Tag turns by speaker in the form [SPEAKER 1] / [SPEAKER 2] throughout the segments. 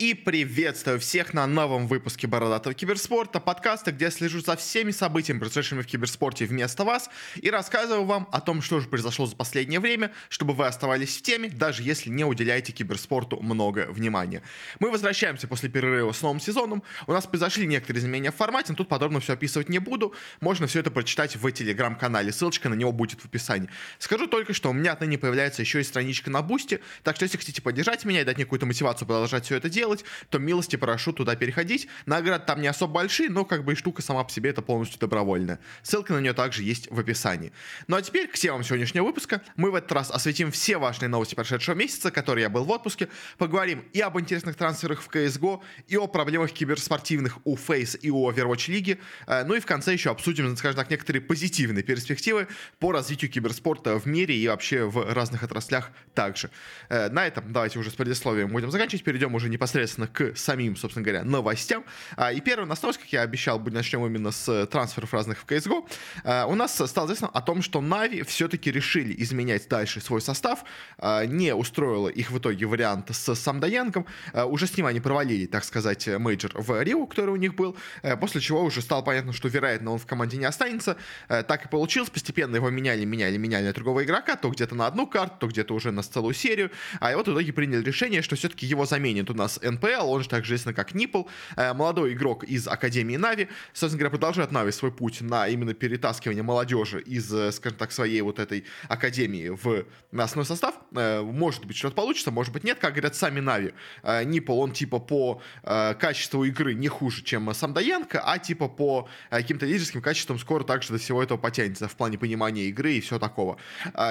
[SPEAKER 1] И приветствую всех на новом выпуске Бородатого Киберспорта, подкаста, где я слежу за всеми событиями, произошедшими в киберспорте вместо вас, и рассказываю вам о том, что же произошло за последнее время, чтобы вы оставались в теме, даже если не уделяете киберспорту много внимания. Мы возвращаемся после перерыва с новым сезоном, у нас произошли некоторые изменения в формате, но тут подробно все описывать не буду, можно все это прочитать в телеграм-канале, ссылочка на него будет в описании. Скажу только, что у меня отныне появляется еще и страничка на Boosty, так что если хотите поддержать меня и дать мне какую-то мотивацию продолжать все это делать, делать, то милости прошу туда переходить. Награды там не особо большие, но как бы и штука сама по себе это полностью добровольная. Ссылка на нее также есть в описании. Ну а теперь к темам сегодняшнего выпуска. Мы в этот раз осветим все важные новости прошедшего месяца, которые я был в отпуске. Поговорим и об интересных трансферах в CSGO, и о проблемах киберспортивных у Face и у Overwatch лиги. Э, ну и в конце еще обсудим, скажем так, некоторые позитивные перспективы по развитию киберспорта в мире и вообще в разных отраслях также. Э, на этом давайте уже с предисловием будем заканчивать. Перейдем уже непосредственно непосредственно к самим, собственно говоря, новостям. А, и первая новость, как я обещал, начнем именно с трансферов разных в CSGO. А, у нас стало известно о том, что NAVI все-таки решили изменять дальше свой состав. А, не устроило их в итоге вариант с SomedieYoung ом. Уже с ним они провалили, так сказать, мейджор в Рио, который у них был. После чего уже стало понятно, что, вероятно, он в команде не останется. Так и получилось. Постепенно его меняли, меняли, меняли на другого игрока. То где-то на одну карту, то где-то уже на целую серию. А вот в итоге приняли решение, что все-таки его заменит у нас npl, он же также известен как Нипл, э, молодой игрок из Академии Нави, собственно говоря, продолжает Нави свой путь на именно перетаскивание молодежи из, э, скажем так, своей вот этой Академии в основной состав. Э, может быть, что-то получится, может быть, нет, как говорят сами Нави. Нипл, он типа по качеству игры не хуже, чем сам Даянка, а типа по каким-то лидерским качествам скоро также до всего этого потянется в плане понимания игры и все такого.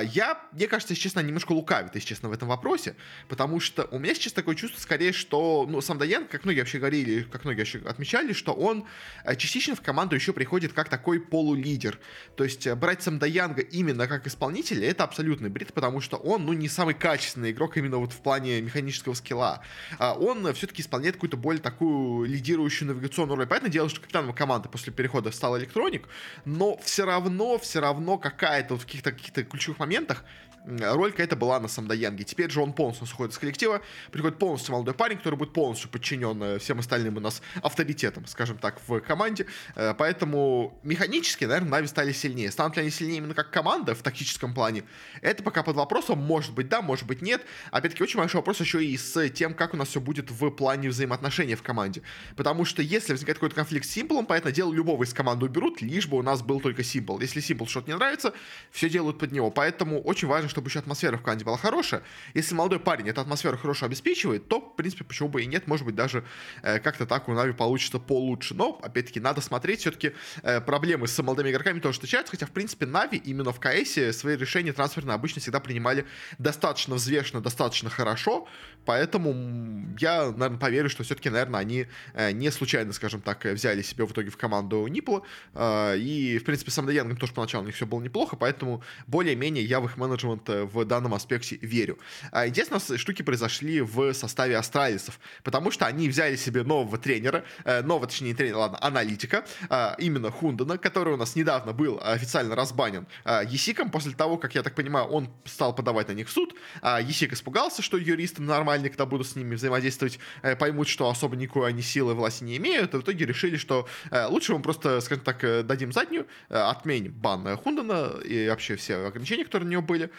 [SPEAKER 1] Я, мне кажется, если честно, немножко лукавит, если честно, в этом вопросе, потому что у меня сейчас такое чувство, скорее, что, ну, сам Даен, как многие вообще говорили, как многие вообще отмечали, что он э, частично в команду еще приходит как такой полулидер. То есть э, брать Самдаянга именно как исполнителя, это абсолютный бред, потому что он, ну, не самый качественный игрок именно вот в плане механического скилла. А он все-таки исполняет какую-то более такую лидирующую навигационную роль. Понятное дело, что капитаном команды после перехода стал Электроник, но все равно, все равно какая-то вот в каких-то каких ключевых моментах роль какая-то была на Самдаянге. Теперь же он полностью уходит из коллектива, приходит полностью молодой парень, который будет полностью подчинен э, всем остальным у нас авторитетом, скажем так, в команде. Э, поэтому механически, наверное, Нави стали сильнее. Станут ли они сильнее именно как команда в тактическом плане? Это пока под вопросом. Может быть, да, может быть, нет. Опять-таки, очень большой вопрос еще и с тем, как у нас все будет в плане взаимоотношений в команде. Потому что если возникает какой-то конфликт с Симплом, понятное дело, любого из команды уберут, лишь бы у нас был только Симпл. Если Симпл что-то не нравится, все делают под него. Поэтому очень важно, чтобы еще атмосфера в команде была хорошая. Если молодой парень эту атмосферу хорошо обеспечивает, то, в принципе, почему бы и нет, может быть, даже э, как-то так у Нави получится получше. Но, опять-таки, надо смотреть, все-таки э, проблемы с молодыми игроками тоже встречаются, хотя, в принципе, Нави именно в КСе свои решения трансферные обычно всегда принимали достаточно взвешенно, достаточно хорошо, поэтому я, наверное, поверю, что все-таки, наверное, они э, не случайно, скажем так, взяли себе в итоге в команду Нипла, э, и, в принципе, сам Даянгом тоже поначалу у них все было неплохо, поэтому более-менее я в их менеджмент э, в данном аспекте верю. А, Единственное, штуки произошли в составе астралисов, потому что они взяли себе нового тренера, э, нового, точнее, не тренера, ладно, аналитика, а, именно Хундана, который у нас недавно был официально разбанен а, Есиком, после того, как, я так понимаю, он стал подавать на них в суд, Есик испугался, что юристы нормальные, когда будут с ними взаимодействовать, э, поймут, что особо никакой они силы власти не имеют, и в итоге решили, что лучше мы просто, скажем так, дадим заднюю, отменим бан Хундана и вообще все ограничения, которые на него были,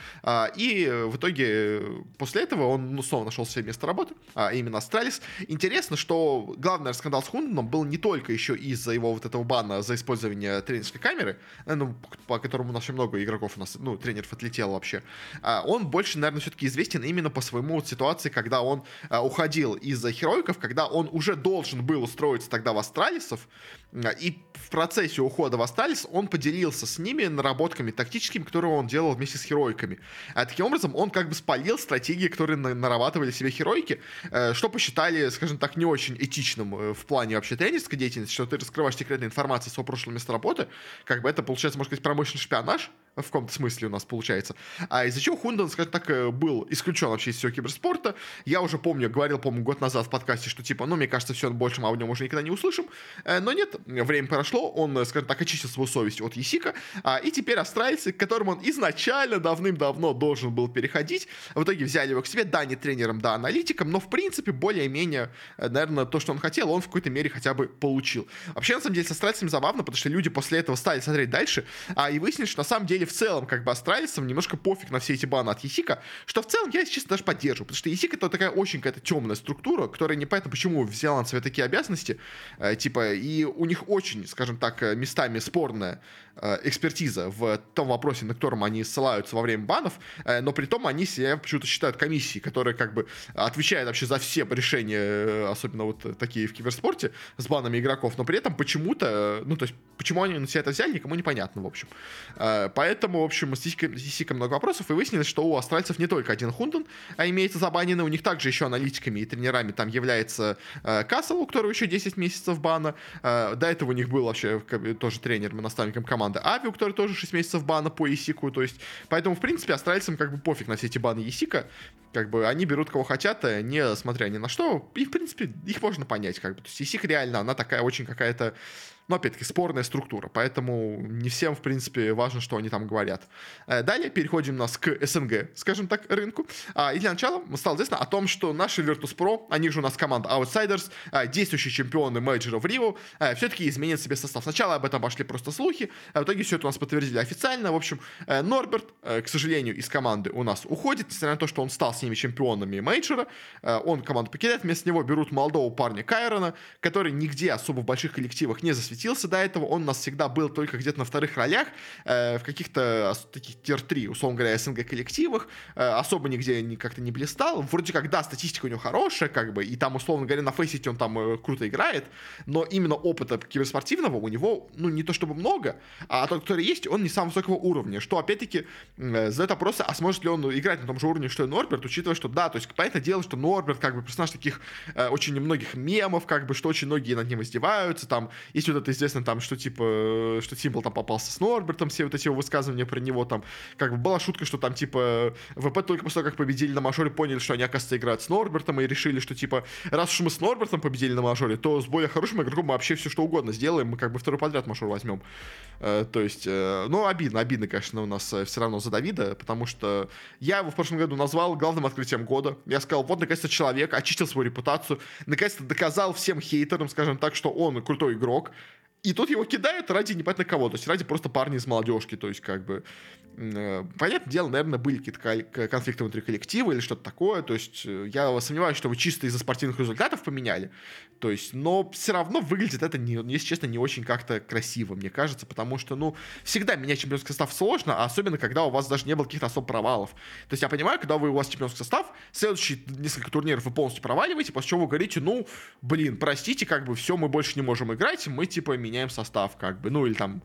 [SPEAKER 1] и в итоге после этого он ну, снова нашел себе место работы, а именно Астралис. Интересно, что главный скандал с Хунденом был не только еще из-за его вот этого бана за использование тренерской камеры, э, ну, по которому у нас очень много игроков у нас, ну, тренеров отлетело вообще. А он больше, наверное, все-таки известен именно по своему вот ситуации, когда он а, уходил из хероиков, когда он уже должен был устроиться тогда в Астралисов, и в процессе ухода в Астралис он поделился с ними наработками тактическими, которые он делал вместе с хероиками. А таким образом он как бы спалил стратегии, которые нарабатывали себе херойки, э, что посчитали, скажем так, не очень этичным э, в плане вообще тренерской деятельности, что ты раскрываешь секретную информацию о своего прошлого места работы, как бы это получается, можно сказать, промышленный шпионаж, в каком-то смысле у нас получается. А из-за чего Хунден, скажем так, э, был исключен вообще из всего киберспорта. Я уже помню, говорил, по-моему, год назад в подкасте, что типа, ну, мне кажется, все, больше мы о нем уже никогда не услышим. Э, но нет, время прошло, он, э, скажем так, очистил свою совесть от Есика, а, и теперь австралийцы, к которым он изначально давным-давно должен был переходить, в итоге взяли его к себе, да, не тренером, да, аналитиком, но, в принципе, более-менее, наверное, то, что он хотел, он в какой-то мере хотя бы получил. Вообще, на самом деле, с австралийцами забавно, потому что люди после этого стали смотреть дальше, а, и выяснили, что на самом деле в целом, как бы, австралийцам немножко пофиг на все эти баны от Есика, что в целом я, честно, даже поддерживаю, потому что Есик это такая очень какая-то темная структура, которая непонятно почему взяла на себя такие обязанности, э, типа, и у них очень, скажем так, э, местами спорная экспертиза в том вопросе, на котором они ссылаются во время банов, э, но при том они себя почему-то считают комиссией, которая как бы отвечает вообще за все решения, э, особенно вот такие в киберспорте, с банами игроков, но при этом почему-то, ну то есть, почему они на себя это взяли, никому непонятно, в общем. Поэтому, в общем, с Сисикой много вопросов, и выяснилось, что у австральцев не только один Хунден, а имеется забаненный, у них также еще аналитиками и тренерами там является Кассел, у которого еще 10 месяцев бана, до этого у них был вообще тоже тренером и наставником команды команда Ави, у которой тоже 6 месяцев бана по Исику, то есть, поэтому, в принципе, австралийцам как бы пофиг на все эти баны Исика, как бы они берут кого хотят, э, не смотря ни на что, и, в принципе, их можно понять, как бы, то есть Исик реально, она такая очень какая-то но, опять-таки, спорная структура, поэтому не всем, в принципе, важно, что они там говорят. Э, далее переходим нас к СНГ, скажем так, рынку. А, и для начала стало известно о том, что наши Virtus.pro, они же у нас команда Outsiders, э, действующие чемпионы мейджора в Рио, э, все-таки изменят себе состав. Сначала об этом пошли просто слухи, а в итоге все это у нас подтвердили официально. В общем, Норберт, к сожалению, из команды у нас уходит, несмотря на то, что он стал с ними чемпионами мейджора. Он команду покидает, вместо него берут молодого парня Кайрона, который нигде особо в больших коллективах не засветился светился до этого, он у нас всегда был только где-то на вторых ролях, э, в каких-то таких тир-3, условно говоря, СНГ коллективах, э, особо нигде не, как-то не блистал. Вроде как, да, статистика у него хорошая, как бы, и там, условно говоря, на фейсите он там э, круто играет, но именно опыта киберспортивного у него, ну, не то чтобы много, а тот, который есть, он не самого высокого уровня, что, опять-таки, э, задает вопросы, а сможет ли он играть на том же уровне, что и Норберт, учитывая, что, да, то есть, понятное дело, что Норберт, как бы, персонаж таких э, очень многих мемов, как бы, что очень многие над ним издеваются, там, есть вот это известно там, что типа, что Симпл там попался с Норбертом, все вот эти его высказывания про него там, как бы была шутка, что там типа ВП только после того, как победили на мажоре, поняли, что они, оказывается, играют с Норбертом и решили, что типа, раз уж мы с Норбертом победили на мажоре, то с более хорошим игроком мы вообще все что угодно сделаем, мы как бы второй подряд мажор возьмем. Э, то есть, э, ну, обидно, обидно, конечно, у нас э, все равно за Давида, потому что я его в прошлом году назвал главным открытием года. Я сказал, вот, наконец-то человек очистил свою репутацию, наконец-то доказал всем хейтерам, скажем так, что он крутой игрок, и тут его кидают ради непонятно кого, то есть ради просто парня из молодежки, то есть как бы понятное дело, наверное, были какие-то конфликты внутри коллектива или что-то такое. То есть э, я сомневаюсь, что вы чисто из-за спортивных результатов поменяли. То есть, но все равно выглядит это, не, если честно, не очень как-то красиво, мне кажется, потому что, ну, всегда менять чемпионский состав сложно, а особенно, когда у вас даже не было каких-то особо провалов. То есть я понимаю, когда вы, у вас чемпионский состав, следующие несколько турниров вы полностью проваливаете, после чего вы говорите, ну, блин, простите, как бы все, мы больше не можем играть, мы, типа, меняем состав, как бы, ну, или там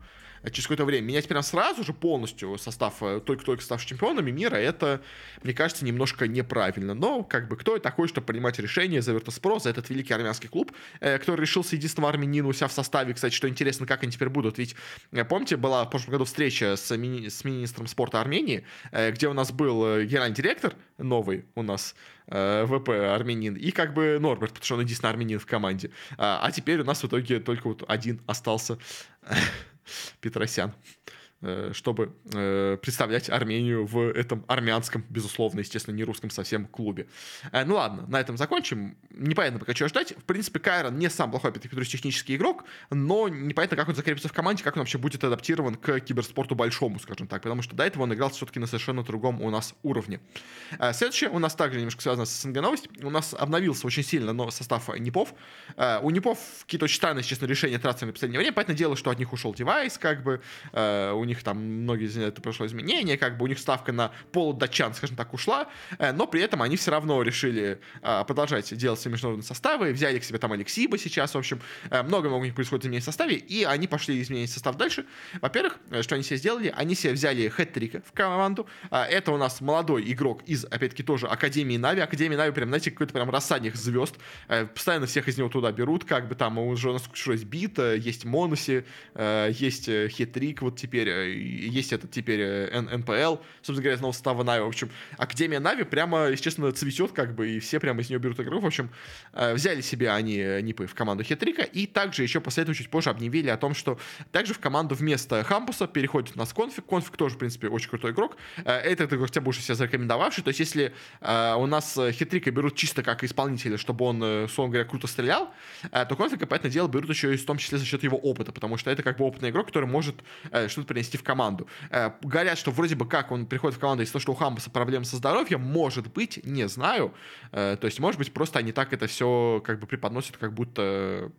[SPEAKER 1] через какое-то время менять прям сразу же полностью состав, э, только-только став чемпионами мира, это, мне кажется, немножко неправильно. Но, как бы, кто я такой, чтобы принимать решение за Virtus.pro, за этот великий армянский клуб, э, который решился единственного армянина у себя в составе. Кстати, что интересно, как они теперь будут. Ведь, э, помните, была в прошлом году встреча с, мини- с министром спорта Армении, где у нас был генеральный директор новый у нас, ВП армянин, и как бы Норберт, потому что он единственный армянин в команде. А, а теперь у нас в итоге только вот один остался. Петросян. Э, чтобы э, представлять Армению в этом армянском, безусловно, естественно, не русском совсем клубе. Э, ну ладно, на этом закончим. Непонятно пока чего ждать. В принципе, Кайрон не сам плохой, опять-таки, технический игрок, но непонятно, как он закрепится в команде, как он вообще будет адаптирован к киберспорту большому, скажем так, потому что до этого он играл все-таки на совершенно другом у нас уровне. Следующее у нас также немножко связано с СНГ новость. У нас обновился очень сильно но состав НИПов. У НИПов какие-то очень странные, честно, решения тратятся на последнее время. Понятное дело, что от них ушел девайс, как бы, у них там многие за это прошло изменение, как бы у них ставка на полудатчан, скажем так, ушла, э, но при этом они все равно решили а, продолжать делать свои международные составы, взяли к себе там Алексиба сейчас, в общем, э, много-много у них происходит изменений в составе, и они пошли изменять состав дальше. Во-первых, э, что они себе сделали? Они себе взяли хэт-трика в команду, это у нас молодой игрок из, опять-таки, тоже Академии Нави, Академия Нави, прям, знаете, какой-то прям рассадник звезд, постоянно всех из него туда берут, как бы там уже у нас есть Бит, есть Монуси, есть Хитрик, вот теперь есть этот теперь НПЛ, собственно говоря, снова состава Нави. В общем, Академия Нави прямо, естественно, цветет, как бы, и все прямо из нее берут игру. В общем, взяли себе они Нипы в команду Хитрика, и также еще после этого чуть позже объявили о том, что также в команду вместо Хампуса переходит у нас Конфиг. Конфиг тоже, в принципе, очень крутой игрок. Этот игрок бы уже себя зарекомендовавший. То есть, если у нас Хитрика берут чисто как исполнителя, чтобы он, условно говоря, круто стрелял, то Конфига, понятное дело, берут еще и в том числе за счет его опыта, потому что это как бы опытный игрок, который может э, что-то принести в команду. Э, говорят, что вроде бы как он приходит в команду из-за того, что у Хамбаса проблемы со здоровьем, может быть, не знаю. Э, то есть, может быть, просто они так это все как бы преподносят, как будто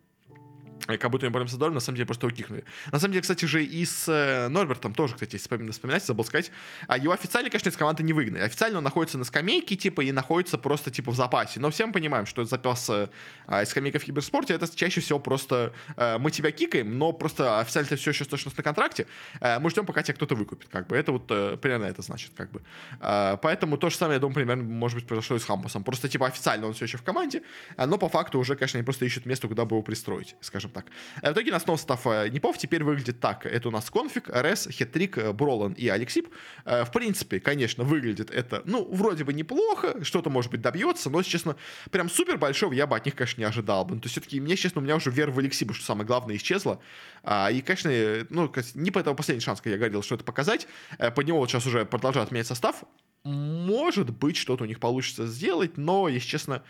[SPEAKER 1] как будто мы боремся с на самом деле просто утихнули. На самом деле, кстати же, и с э, Норбертом тоже, кстати, вспоминать, забыл сказать, а его официально, конечно, из команды не выгнали. Официально он находится на скамейке, типа, и находится просто, типа, в запасе. Но все мы понимаем, что запас э, а, скамейка в киберспорте, это чаще всего просто э, мы тебя кикаем, но просто официально ты все еще точно на контракте, э, мы ждем, пока тебя кто-то выкупит, как бы. Это вот э, примерно это значит, как бы. Э, поэтому то же самое, я думаю, примерно, может быть, произошло и с Хампусом. Просто, типа, официально он все еще в команде, но по факту уже, конечно, они просто ищут место, куда бы его пристроить, скажем так. Э, в итоге на основном состав э, Непов теперь выглядит так. Это у нас конфиг, РС, Хитрик, э, Бролан и Алексип. В принципе, конечно, выглядит это, ну, вроде бы неплохо, что-то, может быть, добьется, но, честно, прям супер большого я бы от них, конечно, не ожидал бы. Ну, то есть, все-таки, мне, честно, у меня уже вера в Алексиба, что самое главное, исчезла. И, конечно, ну, не по этому последний шанс, как я говорил, что это показать. Под него вот сейчас уже продолжают менять состав. Может быть, что-то у них получится сделать, но, если честно,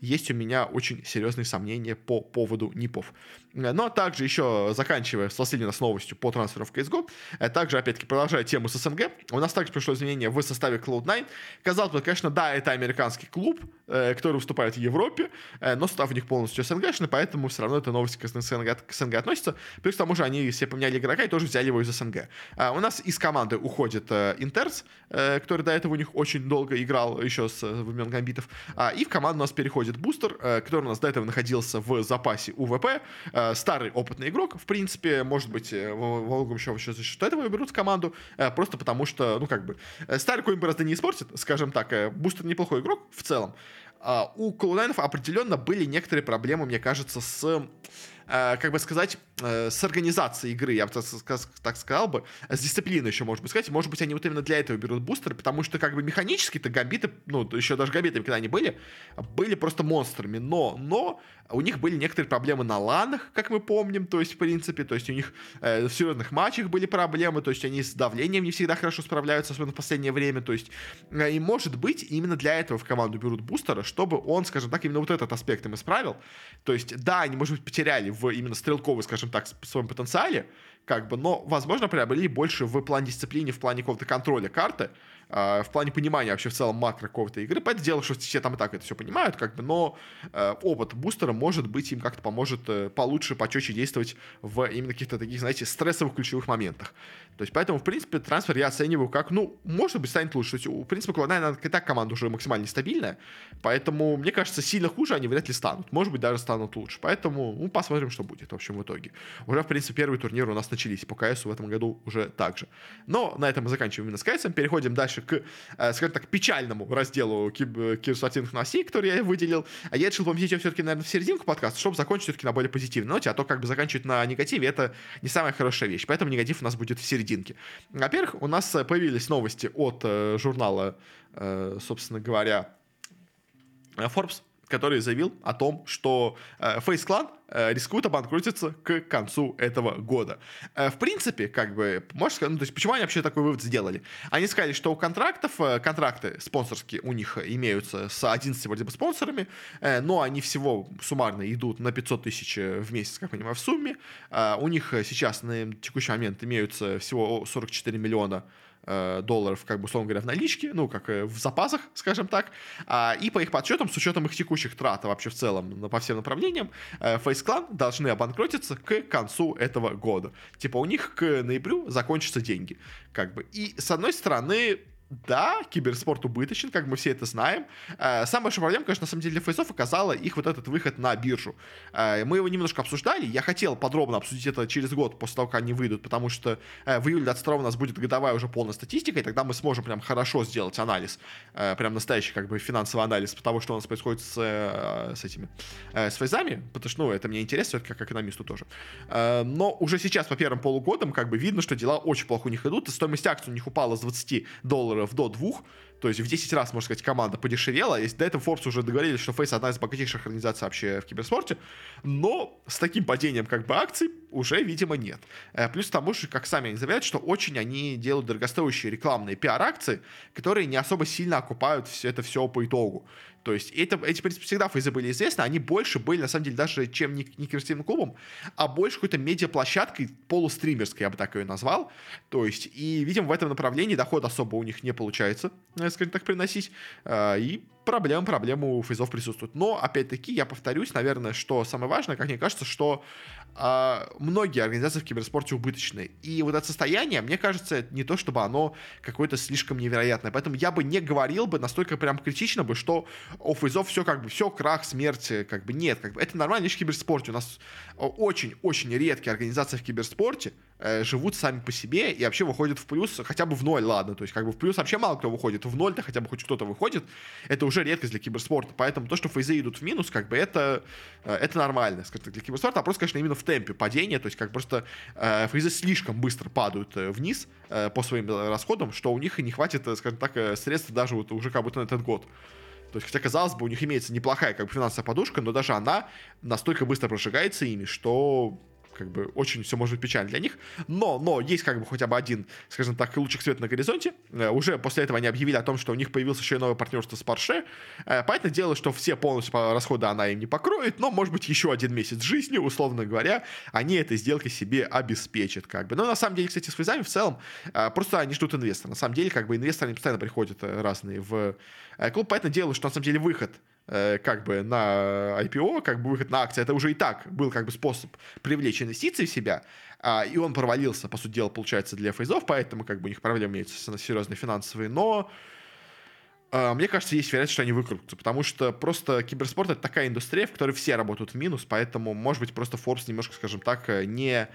[SPEAKER 1] есть у меня очень серьезные сомнения по поводу НИПов. Но также еще, заканчивая с последней нас новостью по трансферу в CSGO, э, также, опять-таки, продолжая тему с СНГ, у нас также пришло изменение в составе Cloud9. Казалось бы, конечно, да, это американский клуб, э, который выступает в Европе, э, но состав у них полностью СНГшный, поэтому все равно эта новость к СНГ, к СНГ относится. Плюс к тому же они все поменяли игрока и тоже взяли его из СНГ. У нас из команды уходит Интерс, который до этого у них очень долго играл еще с времен гамбитов, а, и в команду у нас переходит Бустер, который у нас до этого находился в запасе УВП, старый опытный игрок, в принципе, может быть, э, Волгом еще за счет этого берут в команду, э, просто потому что, ну, как бы, старый коин просто не испортит, скажем так, Бустер неплохой игрок в целом. А у Клоунайнов определенно были некоторые проблемы, мне кажется, с Э, как бы сказать, э, с организацией игры, я бы так сказал бы, с дисциплиной еще, может быть, сказать. Может быть, они вот именно для этого берут бустеры, потому что как бы механически-то гамбиты, ну, еще даже гамбитами, когда они были, были просто монстрами. Но, но у них были некоторые проблемы на ланах, как мы помним, то есть, в принципе, то есть у них э, в серьезных матчах были проблемы, то есть они с давлением не всегда хорошо справляются, особенно в последнее время, то есть, э, и может быть, именно для этого в команду берут бустера, чтобы он, скажем так, именно вот этот аспект им исправил. То есть, да, они, может быть, потеряли в именно стрелковый, скажем так, своем потенциале, как бы, но, возможно, приобрели больше в плане дисциплины, в плане какого-то контроля карты, э, в плане понимания вообще в целом макро какого-то игры. Понятное дело, что все там и так это все понимают, как бы, но э, опыт бустера, может быть, им как-то поможет э, получше, почетче действовать в именно каких-то таких, знаете, стрессовых ключевых моментах. То есть, поэтому, в принципе, трансфер я оцениваю как, ну, может быть, станет лучше. То есть, в принципе, Клонайн, и так команда уже максимально стабильная, поэтому, мне кажется, сильно хуже они вряд ли станут. Может быть, даже станут лучше. Поэтому, ну, посмотрим, что будет, в общем, в итоге. Уже, в принципе, первый турнир у нас начались по КСу в этом году уже так же. Но на этом мы заканчиваем именно с КСом. Переходим дальше к, э, скажем так, печальному разделу киберспортивных новостей, который я выделил. А я решил поместить его все-таки, наверное, в серединку подкаста, чтобы закончить все-таки на более позитивной ноте, а то как бы заканчивать на негативе, это не самая хорошая вещь. Поэтому негатив у нас будет в серединке. Во-первых, у нас появились новости от э, журнала, э, собственно говоря, Forbes, который заявил о том, что э, Face Clan э, рискует обанкротиться к концу этого года. Э, в принципе, как бы, можно сказать, ну, то есть, почему они вообще такой вывод сделали? Они сказали, что у контрактов, контракты спонсорские у них имеются с 11 вроде бы спонсорами, но они всего суммарно идут на 500 тысяч в месяц, как понимаю, в сумме. У них сейчас на текущий момент имеются всего 44 миллиона долларов, как бы, условно говоря, в наличке, ну, как в запасах, скажем так, а, и по их подсчетам, с учетом их текущих трат вообще в целом по всем направлениям, э, Face Clan должны обанкротиться к концу этого года. Типа у них к ноябрю закончатся деньги, как бы. И, с одной стороны, да, киберспорт убыточен, как мы все это знаем. Э, самая большая проблема, конечно, на самом деле для фейсов оказала их вот этот выход на биржу. Э, мы его немножко обсуждали, я хотел подробно обсудить это через год после того, как они выйдут, потому что э, в июле 22 у нас будет годовая уже полная статистика, и тогда мы сможем прям хорошо сделать анализ, прям настоящий как бы финансовый анализ того, что у нас происходит с, с этими, с фейзами, потому что, ну, это мне интересно, как экономисту тоже. Но уже сейчас по первым полугодам как бы видно, что дела очень плохо у них идут, и стоимость акций у них упала с 20 долларов долларов до двух, то есть в 10 раз, можно сказать, команда подешевела. Если до этого Forbes уже договорились, что Face одна из богатейших организаций вообще в киберспорте, но с таким падением как бы акций уже, видимо, нет. Э, плюс к тому же, как сами они заявляют, что очень они делают дорогостоящие рекламные пиар-акции, которые не особо сильно окупают все это все по итогу. То есть это, эти, в принципе, всегда фейзы были известны, они больше были, на самом деле, даже чем не, не киберспортивным клубом, а больше какой-то медиаплощадкой полустримерской, я бы так ее назвал. То есть, и, видимо, в этом направлении доход особо у них не получается, скажем так, приносить. Э, и проблем, проблемы у фейзов присутствуют. Но, опять-таки, я повторюсь, наверное, что самое важное, как мне кажется, что э, многие организации в киберспорте убыточные. И вот это состояние, мне кажется, не то, чтобы оно какое-то слишком невероятное. Поэтому я бы не говорил бы настолько прям критично бы, что у фейзов все как бы, все, крах, смерть, как бы нет. Как бы, это нормально лишь в киберспорте. У нас очень-очень редкие организации в киберспорте, э, живут сами по себе и вообще выходят в плюс хотя бы в ноль, ладно. То есть как бы в плюс вообще мало кто выходит. В ноль-то хотя бы хоть кто-то выходит. Это уже редкость для киберспорта. Поэтому то, что фейзы идут в минус, как бы это, э, это нормально, скажем так, для киберспорта. А просто, конечно, именно в темпе падения. То есть как просто э, фейзы слишком быстро падают э, вниз э, по своим расходам, что у них и не хватит, скажем так, средств даже вот уже как будто на этот год. То есть, хотя, казалось бы, у них имеется неплохая как бы финансовая подушка, но даже она настолько быстро прожигается ими, что как бы очень все может быть печально для них. Но, но есть как бы хотя бы один, скажем так, лучик света на горизонте. Э, уже после этого они объявили о том, что у них появилось еще и новое партнерство с Porsche. Э, понятное дело, что все полностью расходы она им не покроет, но, может быть, еще один месяц жизни, условно говоря, они этой сделкой себе обеспечат, как бы. Но на самом деле, кстати, с фейзами в целом э, просто они ждут инвестора. На самом деле, как бы инвесторы они постоянно приходят разные в клуб. Понятное дело, что на самом деле выход как бы на IPO, как бы выход на акции, это уже и так был как бы способ привлечь инвестиции в себя, а, и он провалился, по сути дела, получается, для фейзов, поэтому как бы у них проблемы имеются серьезные финансовые, но мне кажется, есть вероятность, что они выкрутятся, потому что просто киберспорт — это такая индустрия, в которой все работают в минус, поэтому, может быть, просто Forbes немножко, скажем так, э, не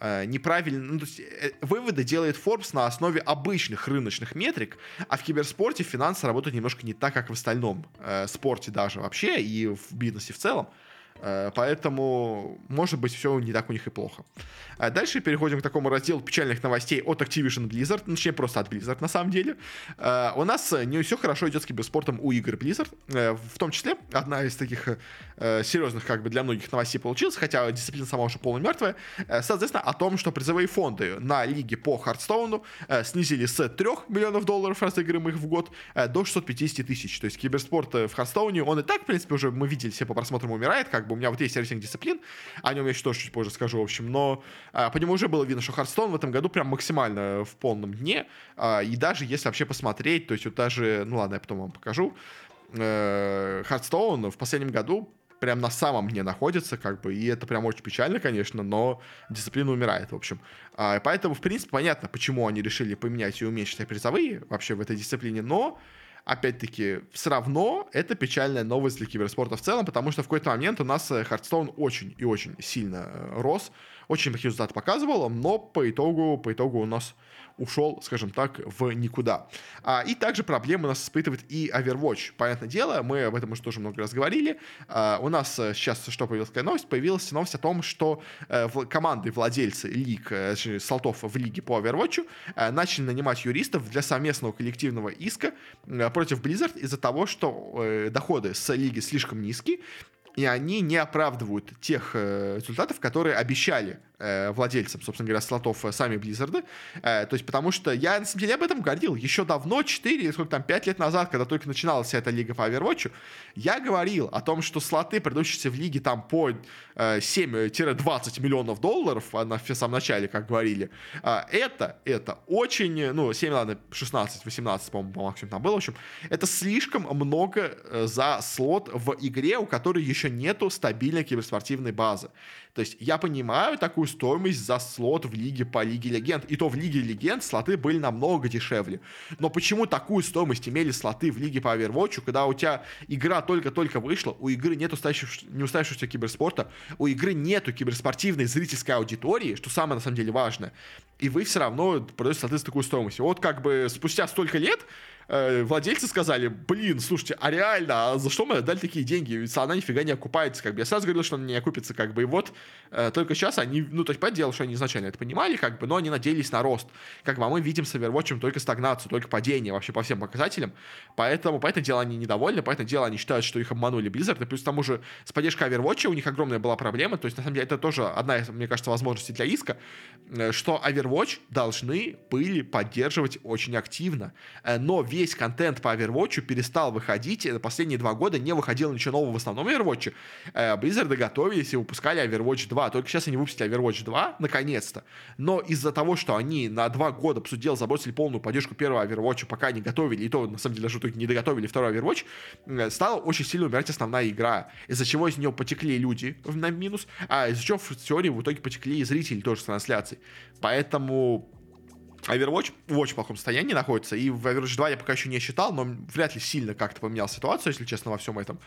[SPEAKER 1] э, неправильно, ну, то есть э, выводы делает Forbes на основе обычных рыночных метрик, а в киберспорте финансы работают немножко не так, как в остальном э, спорте даже вообще и в бизнесе в целом. Поэтому, может быть, все не так у них и плохо. А дальше переходим к такому разделу печальных новостей от Activision Blizzard, ну, точнее, просто от Blizzard, на самом деле. Э, у нас не все хорошо идет с киберспортом у игр Blizzard. Э, в том числе, одна из таких серьезных, как бы, для многих новостей получилась, хотя дисциплина сама уже полумертвая. Соответственно, о том, что призовые фонды на лиге по Hearthstone снизили с 3 миллионов долларов разыгрываемых в год до 650 тысяч. То есть киберспорт в Hearthstone, он и так, в принципе, уже мы видели все по просмотрам умирает, как бы у меня вот есть сервисинг дисциплин, о нем я еще тоже чуть позже скажу, в общем, но по нему уже было видно, что Hearthstone в этом году прям максимально в полном дне, и даже если вообще посмотреть, то есть вот даже, ну ладно, я потом вам покажу, Hearthstone в последнем году прям на самом дне находится, как бы, и это прям очень печально, конечно, но дисциплина умирает, в общем. А, поэтому, в принципе, понятно, почему они решили поменять и уменьшить призовые вообще в этой дисциплине, но опять-таки, все равно это печальная новость для киберспорта в целом, потому что в какой-то момент у нас Hearthstone очень и очень сильно э, рос, очень неплохие результаты показывал, но по итогу, по итогу у нас ушел, скажем так, в никуда. А, и также проблемы у нас испытывает и Overwatch. Понятное дело, мы об этом уже тоже много раз говорили. А, у нас э, сейчас что появилась такая новость? Появилась новость о том, что в, команды, владельцы лиг, а, слотов в лиге по Overwatch а, начали нанимать юристов для совместного коллективного иска а, против Blizzard из-за того, что а, доходы с лиги слишком низкие, и они не оправдывают тех э, результатов, которые обещали э, владельцам, собственно говоря, слотов э, сами Blizzard. Э, то есть, потому что я, на самом деле, об этом говорил еще давно, 4, сколько там, 5 лет назад, когда только начиналась эта лига по Overwatch, я говорил о том, что слоты, продающиеся в лиге там по э, 7-20 миллионов долларов, а на в самом начале, как говорили, э, это, это очень, ну, 7, ладно, 16, 18, по-моему, по максимуму там было, в общем, это слишком много э, за слот в игре, у которой еще нету стабильной киберспортивной базы. То есть я понимаю такую стоимость за слот в лиге по Лиге Легенд. И то в Лиге Легенд слоты были намного дешевле. Но почему такую стоимость имели слоты в Лиге по Overwatch, когда у тебя игра только-только вышла, у игры нету не уставшегося киберспорта, у игры нету киберспортивной зрительской аудитории, что самое на самом деле важное, и вы все равно продаете слоты с такой стоимостью. Вот как бы спустя столько лет владельцы сказали, блин, слушайте, а реально, а за что мы отдали такие деньги? Ведь она нифига не окупается, как бы. Я сразу говорил, что она не окупится, как бы, и вот э, только сейчас они, ну, то есть, понятное дело, что они изначально это понимали, как бы, но они надеялись на рост. Как бы, а мы видим с Overwatch только стагнацию, только падение вообще по всем показателям, поэтому, по этому делу они недовольны, по этому делу они считают, что их обманули Blizzard, и плюс к тому же с поддержкой Overwatch у них огромная была проблема, то есть, на самом деле, это тоже одна мне кажется, возможностей для иска, э, что Overwatch должны были поддерживать очень активно, э, но весь контент по Overwatch перестал выходить. Последние два года не выходило ничего нового в основном Overwatch. Э, Blizzard готовились и выпускали Overwatch 2. Только сейчас они выпустили Overwatch 2, наконец-то. Но из-за того, что они на два года, дела, забросили полную поддержку первого Overwatch, пока не готовили, и то, на самом деле, даже в итоге не доготовили второй Overwatch, э, стала очень сильно умирать основная игра, из-за чего из нее потекли люди на минус, а из-за чего в теории в итоге потекли и зрители тоже с трансляцией. Поэтому Overwatch в очень плохом состоянии находится, и в Overwatch 2 я пока еще не считал, но вряд ли сильно как-то поменял ситуацию, если честно, во всем этом.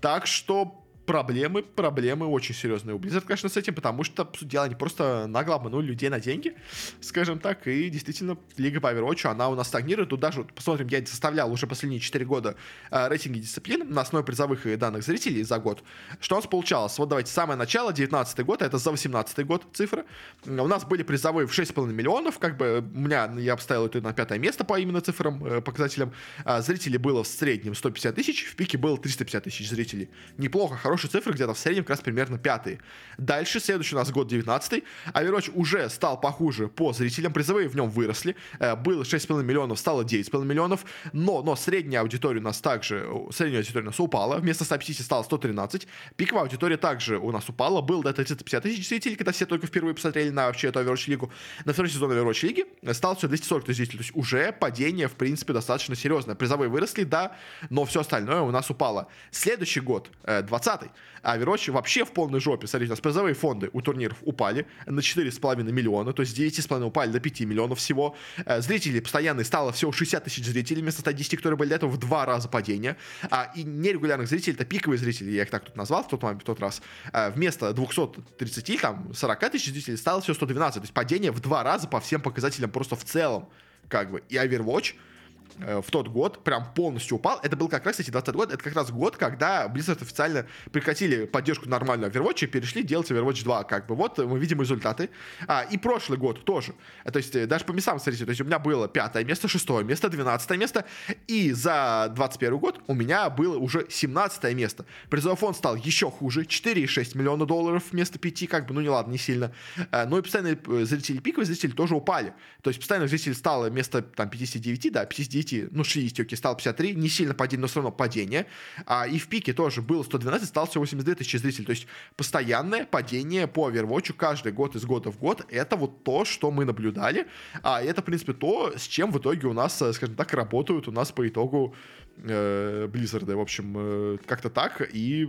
[SPEAKER 1] Так что проблемы, проблемы очень серьезные у Blizzard, конечно, с этим, потому что, по сути дела, они просто нагло обманули людей на деньги, скажем так, и действительно, Лига по Overwatch, она у нас стагнирует. Тут даже, посмотрим, я составлял уже последние 4 года э, рейтинги дисциплин на основе призовых и данных зрителей за год. Что у нас получалось? Вот давайте, самое начало, 19 год, это за 18 год цифры. У нас были призовые в 6,5 миллионов, как бы у меня, я обставил это на пятое место по именно цифрам, э, показателям. А зрителей было в среднем 150 тысяч, в пике было 350 тысяч зрителей. Неплохо, хорошо хорошие цифры, где-то в среднем как раз примерно пятые. Дальше, следующий у нас год 19 Overwatch уже стал похуже по зрителям, призовые в нем выросли, э, было 6,5 миллионов, стало 9,5 миллионов, но, но средняя аудитория у нас также, средняя аудитория у нас упала, вместо 150 стало 113, пиковая аудитория также у нас упала, был до 30-50 тысяч зрителей, когда все только впервые посмотрели на вообще эту Overwatch лигу, на второй сезон Overwatch лиги стало все 240 тысяч зрителей, то есть уже падение, в принципе, достаточно серьезное. Призовые выросли, да, но все остальное у нас упало. Следующий год, 20 20 а Overwatch вообще в полной жопе. Смотрите, у нас призовые фонды у турниров упали на 4,5 миллиона, то есть 9,5 упали до 5 миллионов всего. Э, зрителей постоянные стало всего 60 тысяч зрителей вместо 110, которые были до этого в два раза падения. А, и нерегулярных зрителей, это пиковые зрители, я их так тут назвал в тот момент, в тот раз. А, вместо 230, там, 40 тысяч зрителей стало всего 112. То есть падение в два раза по всем показателям просто в целом. Как бы. И Overwatch Э, в тот год прям полностью упал. Это был как раз, кстати, 20 год, это как раз год, когда Blizzard официально прекратили поддержку нормального Overwatch и перешли делать Overwatch 2. Как бы вот мы видим результаты. А, и прошлый год тоже. Э, то есть э, даже по местам, смотрите, то есть у меня было пятое место, шестое место, двенадцатое место, и за 21 год у меня было уже 17 место. Призовой фонд стал еще хуже, 4,6 миллиона долларов вместо 5, как бы, ну не ладно, не сильно. Но и постоянные зрители, пиковые зрители тоже упали. То есть постоянных зрителей стало вместо там 59, да, 59 60, ну 60, окей, стал 53, не сильно падение, но все равно падение. А, и в пике тоже было 112, стал всего 82 тысячи зрителей. То есть постоянное падение по Overwatch каждый год из года в год. Это вот то, что мы наблюдали. А это, в принципе, то, с чем в итоге у нас, э, скажем так, работают у нас по итогу э, Blizzard. В общем, э, как-то так. И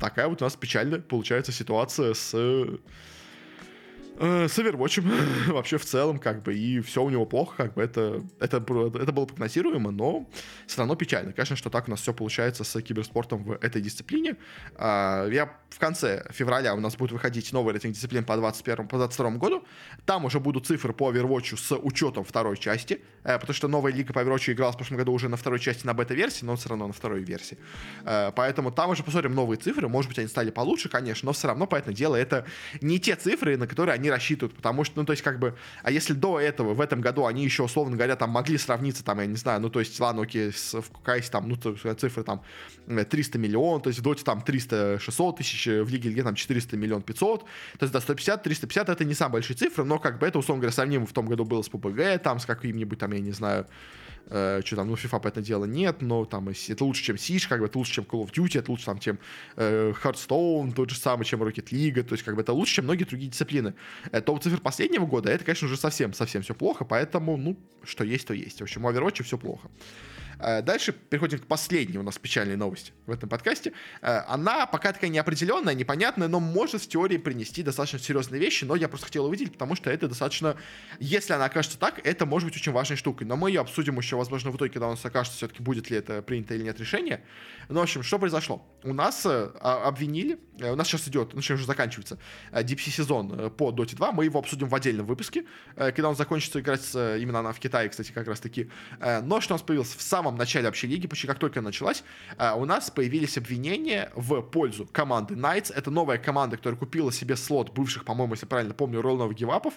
[SPEAKER 1] такая вот у нас печальная получается ситуация с э, с Overwatch вообще в целом, как бы, и все у него плохо, как бы, это, это, это было прогнозируемо, но все равно печально. Конечно, что так у нас все получается с киберспортом в этой дисциплине. А, я в конце февраля у нас будет выходить новый рейтинг дисциплин по 21 по 22 году. Там уже будут цифры по Overwatch с учетом второй части, э, потому что новая лига по Overwatch играла в прошлом году уже на второй части на бета-версии, но все равно на второй версии. Э, поэтому там уже посмотрим новые цифры, может быть, они стали получше, конечно, но все равно, поэтому дело, это не те цифры, на которые они они рассчитывают, потому что, ну, то есть, как бы, а если до этого, в этом году они еще, условно говоря, там могли сравниться, там, я не знаю, ну, то есть, ладно, окей, с, в КС там, ну, то, цифры там 300 миллионов, то есть, в Доте там 300-600 тысяч, в Лиге Лиге там 400 миллион 500, то есть, да, 150-350 это не самые большие цифры, но, как бы, это, условно говоря, сравнимо в том году было с ППГ, там, с каким-нибудь, там, я не знаю, э, что там, ну, FIFA, по это дело, нет, но там это лучше, чем Siege, как бы, это лучше, чем Call of Duty, это лучше, там, чем э, Hearthstone, тот же самый, чем Rocket League, то есть, как бы, это лучше, чем многие другие дисциплины. Э, топ цифр последнего года, это, конечно, уже совсем, совсем все плохо, поэтому, ну, что есть, то есть. В общем, у Overwatch все плохо. Э, дальше переходим к последней у нас печальной новости в этом подкасте. Э, она пока такая неопределенная, непонятная, но может в теории принести достаточно серьезные вещи, но я просто хотел увидеть, потому что это достаточно, если она окажется так, это может быть очень важной штукой. Но мы ее обсудим еще, возможно, в итоге, когда у нас окажется все-таки, будет ли это принято или нет решение. Ну, в общем, что произошло? У нас э, обвинили, у нас сейчас идет, ну, сейчас уже заканчивается, DPC сезон по Dota 2, мы его обсудим в отдельном выпуске, когда он закончится играть именно она в Китае, кстати, как раз таки. Но что у нас появился в самом самом начале вообще лиги, почти как только началась, а, у нас появились обвинения в пользу команды Knights. Это новая команда, которая купила себе слот бывших, по-моему, если правильно помню, ролловых гивапов.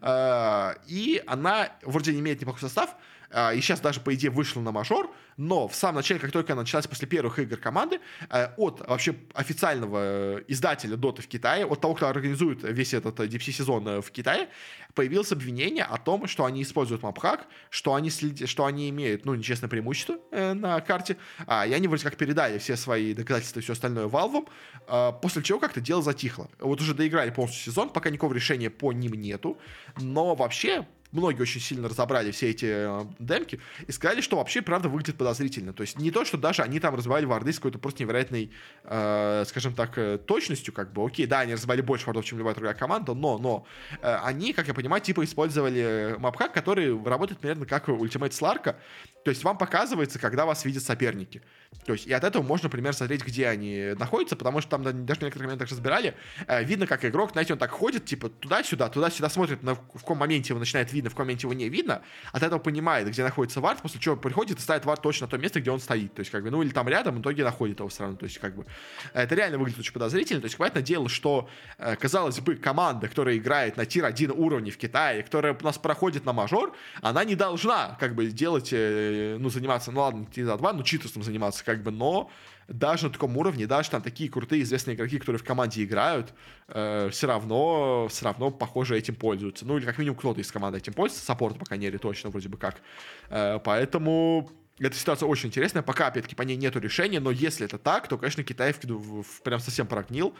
[SPEAKER 1] А, и она вроде не имеет неплохой состав, и сейчас даже, по идее, вышла на мажор, но в самом начале, как только она началась после первых игр команды, э, от вообще официального э, издателя Dota в Китае, от того, кто организует весь этот э, в Китае, появилось обвинение о том, что они используют мапхак, что они, следи, что они имеют, ну, нечестное преимущество на карте, а, и они вроде как передали все свои доказательства и все остальное Valve, э, после чего как-то дело затихло. Вот уже доиграли полностью сезон, пока никакого решения по ним нету, но вообще многие очень сильно разобрали все эти э, демки и сказали, что вообще, правда, выглядит подозрительно. То есть не то, что даже они там развивали варды с какой-то просто невероятной, э, скажем так, э, точностью, как бы, окей, да, они развивали больше вардов, чем любая другая команда, но, но э, они, как я понимаю, типа использовали мапхак, который работает примерно как ультимейт Сларка, то есть вам показывается, когда вас видят соперники. То есть и от этого можно, например, смотреть, где они находятся, потому что там даже в некоторых моментах разбирали, э, видно, как игрок, знаете, он так ходит, типа, туда-сюда, туда-сюда смотрит, на, в каком моменте его начинает видно, в каком моменте его не видно, от этого понимает, где находится вард, после чего приходит и ставит вард точно на то место, где он стоит. То есть, как бы, ну или там рядом, в итоге находит его все равно. То есть, как бы, это реально выглядит очень подозрительно. То есть, понятное дело, что, э, казалось бы, команда, которая играет на тир-1 уровне в Китае, которая у нас проходит на мажор, она не должна, как бы, делать, э, ну, заниматься, ну ладно, тир-2, ну, читерством заниматься, как бы, но даже на таком уровне, даже там такие крутые известные игроки, которые в команде играют, э, все равно, все равно, похоже, этим пользуются. Ну, или как минимум кто-то из команды этим пользуется, саппорт, по крайней мере, точно, вроде бы как. Э, поэтому эта ситуация очень интересная, пока, опять-таки, по ней нету решения, но если это так, то, конечно, Китай в, в, прям совсем прогнил,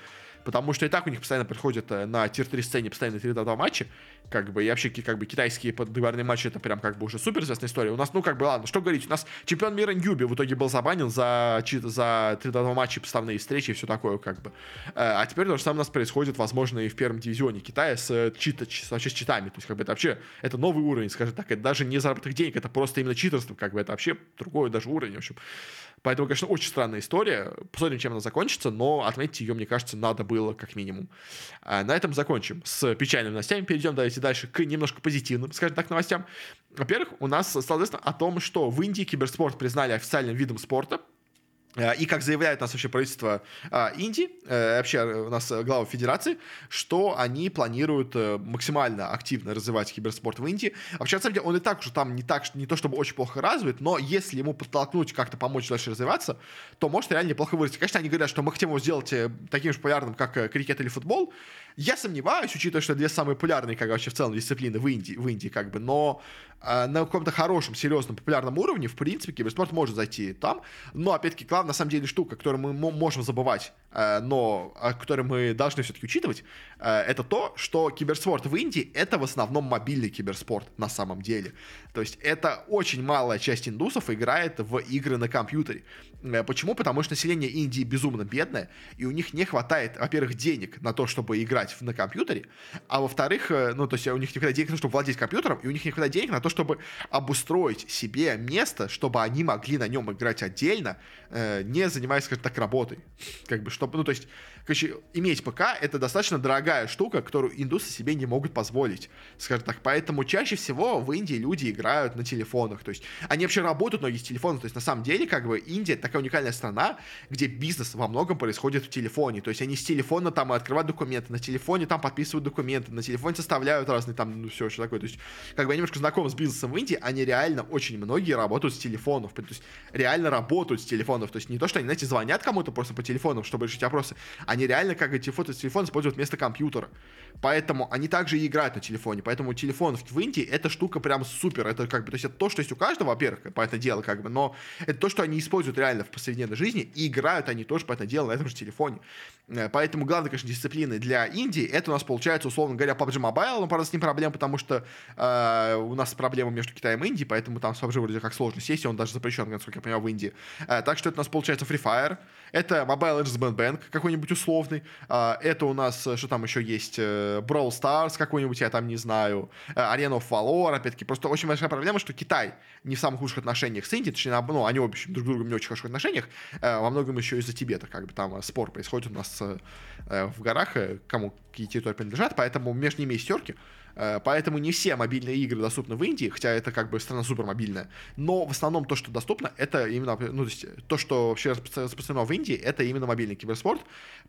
[SPEAKER 1] потому что и так у них постоянно приходят э, на тир-3 сцене постоянно 322 матчи, как бы, и вообще, как бы, китайские договорные матчи, это прям, как бы, уже супер известная история. У нас, ну, как бы, ладно, что говорить, у нас чемпион мира Newbee в итоге был забанен за, за 322 матчи, подставные встречи и все такое, как бы. Э, а теперь то же самое у нас происходит, возможно, и в первом дивизионе Китая с, э, чита, вообще с читами, то есть, как бы, это вообще, это новый уровень, скажем так, это даже не заработок денег, это просто именно читерство, как бы, это вообще другой даже уровень, в общем. Поэтому, конечно, очень странная история. Посмотрим, чем она закончится, но отметить ее, мне кажется, надо было как минимум. А на этом закончим с печальными новостями. Перейдем, давайте дальше к немножко позитивным, скажем так, новостям. Во-первых, у нас стало известно о том, что в Индии киберспорт признали официальным видом спорта. Э, и как заявляет нас вообще правительство а, Индии, э, вообще у нас глава федерации, что они планируют э, максимально активно развивать киберспорт в Индии. Вообще, на самом деле, он и так уже там не так, не то чтобы очень плохо развит, но если ему подтолкнуть, как-то помочь дальше развиваться, то может реально неплохо вырасти. Конечно, они говорят, что мы хотим его сделать таким же популярным, как крикет или футбол. Я сомневаюсь, учитывая, что две самые популярные, как вообще в целом, дисциплины в Индии, в Индии как бы, но э, на каком-то хорошем, серьезном, популярном уровне, в принципе, киберспорт может зайти там. Но, опять-таки, главная, на самом деле, штука, которую мы можем забывать, э, но о которой мы должны все-таки учитывать, э, это то, что киберспорт в Индии — это в основном мобильный киберспорт на самом деле. То есть это очень малая часть индусов играет в игры на компьютере. Э, почему? Потому что население Индии безумно бедное, и у них не хватает, во-первых, денег на то, чтобы играть на компьютере, а во-вторых, э, ну, то есть у них не хватает денег чтобы владеть компьютером, и у них не хватает денег на то, чтобы обустроить себе место, чтобы они могли на нем играть отдельно, э, не занимаясь, скажем так, работой. Как бы, чтобы, ну, то есть, короче, иметь ПК — это достаточно дорогая штука, которую индусы себе не могут позволить, скажем так. Поэтому чаще всего в Индии люди играют на телефонах, то есть они вообще работают, многие с телефонов, то есть на самом деле, как бы, Индия — такая уникальная страна, где бизнес во многом происходит в телефоне, то есть они с телефона там открывают документы, на телефоне там подписывают документы, на телефоне составляют разные там, ну, все, что такое, то есть, как бы я немножко знаком с бизнесом в Индии, они реально очень многие работают с телефонов, то есть реально работают с телефонов, то есть не то, что они, знаете, звонят кому-то просто по телефону, чтобы решить вопросы, они реально как эти фото телефон используют вместо компьютера. Поэтому они также и играют на телефоне. Поэтому телефон в, Индии эта штука прям супер. Это как бы, то есть это то, что есть у каждого, во-первых, по это дело, как бы, но это то, что они используют реально в повседневной жизни, и играют они тоже по это дело на этом же телефоне. Э, поэтому главной, конечно, дисциплиной для Индии это у нас получается, условно говоря, PUBG Mobile, но, правда, с ним проблем, потому что э, у нас проблема между Китаем и Индией, поэтому там с PUBG вроде как сложно сесть, и он даже запрещен, насколько я понимаю, в Индии. Э, так что это у нас получается Free Fire, это Mobile Legends Bank какой-нибудь условный, э, это у нас, что там еще есть, э, Brawl Stars какой-нибудь, я там не знаю, э, Arena of Valor, опять-таки, просто очень большая проблема, что Китай не в самых лучших отношениях с Индией, точнее, ну, они обе друг с другом не очень хороших отношениях, э, во многом еще из-за Тибета, как бы там спор происходит у нас э, в горах, э, кому какие территории принадлежат, поэтому между ними есть терки, Э, поэтому не все мобильные игры доступны в Индии, хотя это как бы страна супер мобильная. Но в основном то, что доступно, это именно, ну, то есть то, что вообще распространено в Индии, это именно мобильный киберспорт.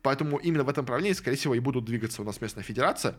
[SPEAKER 1] Поэтому именно в этом направлении, скорее всего, и будут двигаться у нас местная федерация.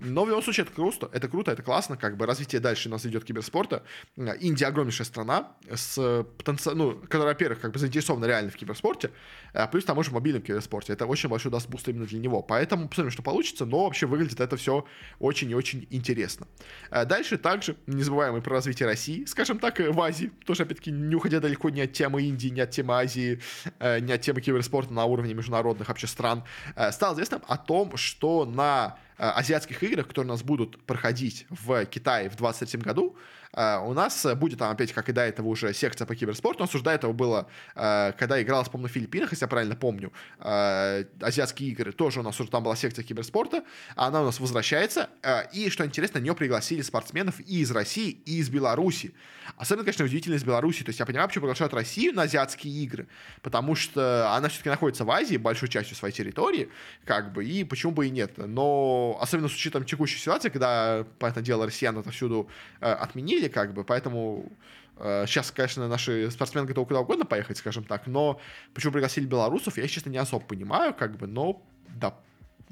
[SPEAKER 1] Но в любом случае это круто, это круто, это классно, как бы развитие дальше у нас идет киберспорта. Индия огромнейшая страна, с потенци... ну, которая, во-первых, как бы заинтересована реально в киберспорте, а плюс там уже в мобильном киберспорте. Это очень большой даст буст именно для него. Поэтому посмотрим, что получится, но вообще выглядит это все очень и очень интересно. А дальше также не забываем и про развитие России, скажем так, в Азии. Тоже, опять-таки, не уходя далеко ни от темы Индии, ни от темы Азии, э, ни от темы киберспорта на уровне международных вообще стран. Э, стало известным о том, что на э, азиатских играх, которые у нас будут проходить в Китае в 2023 году, у нас будет там опять, как и до этого, уже секция по киберспорту. У нас уже до этого было, а, когда игралась, по-моему, на Филиппинах, если я правильно помню, а, азиатские игры, тоже у нас уже там была секция киберспорта. Она у нас возвращается. И, что интересно, на нее пригласили спортсменов и из России, и из Беларуси. Особенно, конечно, удивительно из Беларуси. То есть я понимаю, почему приглашают Россию на азиатские игры, потому что она все-таки находится в Азии, большой частью своей территории, как бы, и почему бы и нет. Но особенно с учетом текущей ситуации, когда, понятное дело, россиян отовсюду э, отменили, победили, как бы, поэтому э, сейчас, конечно, наши спортсмены готовы куда угодно поехать, скажем так, но почему пригласили белорусов, я, честно, не особо понимаю, как бы, но да,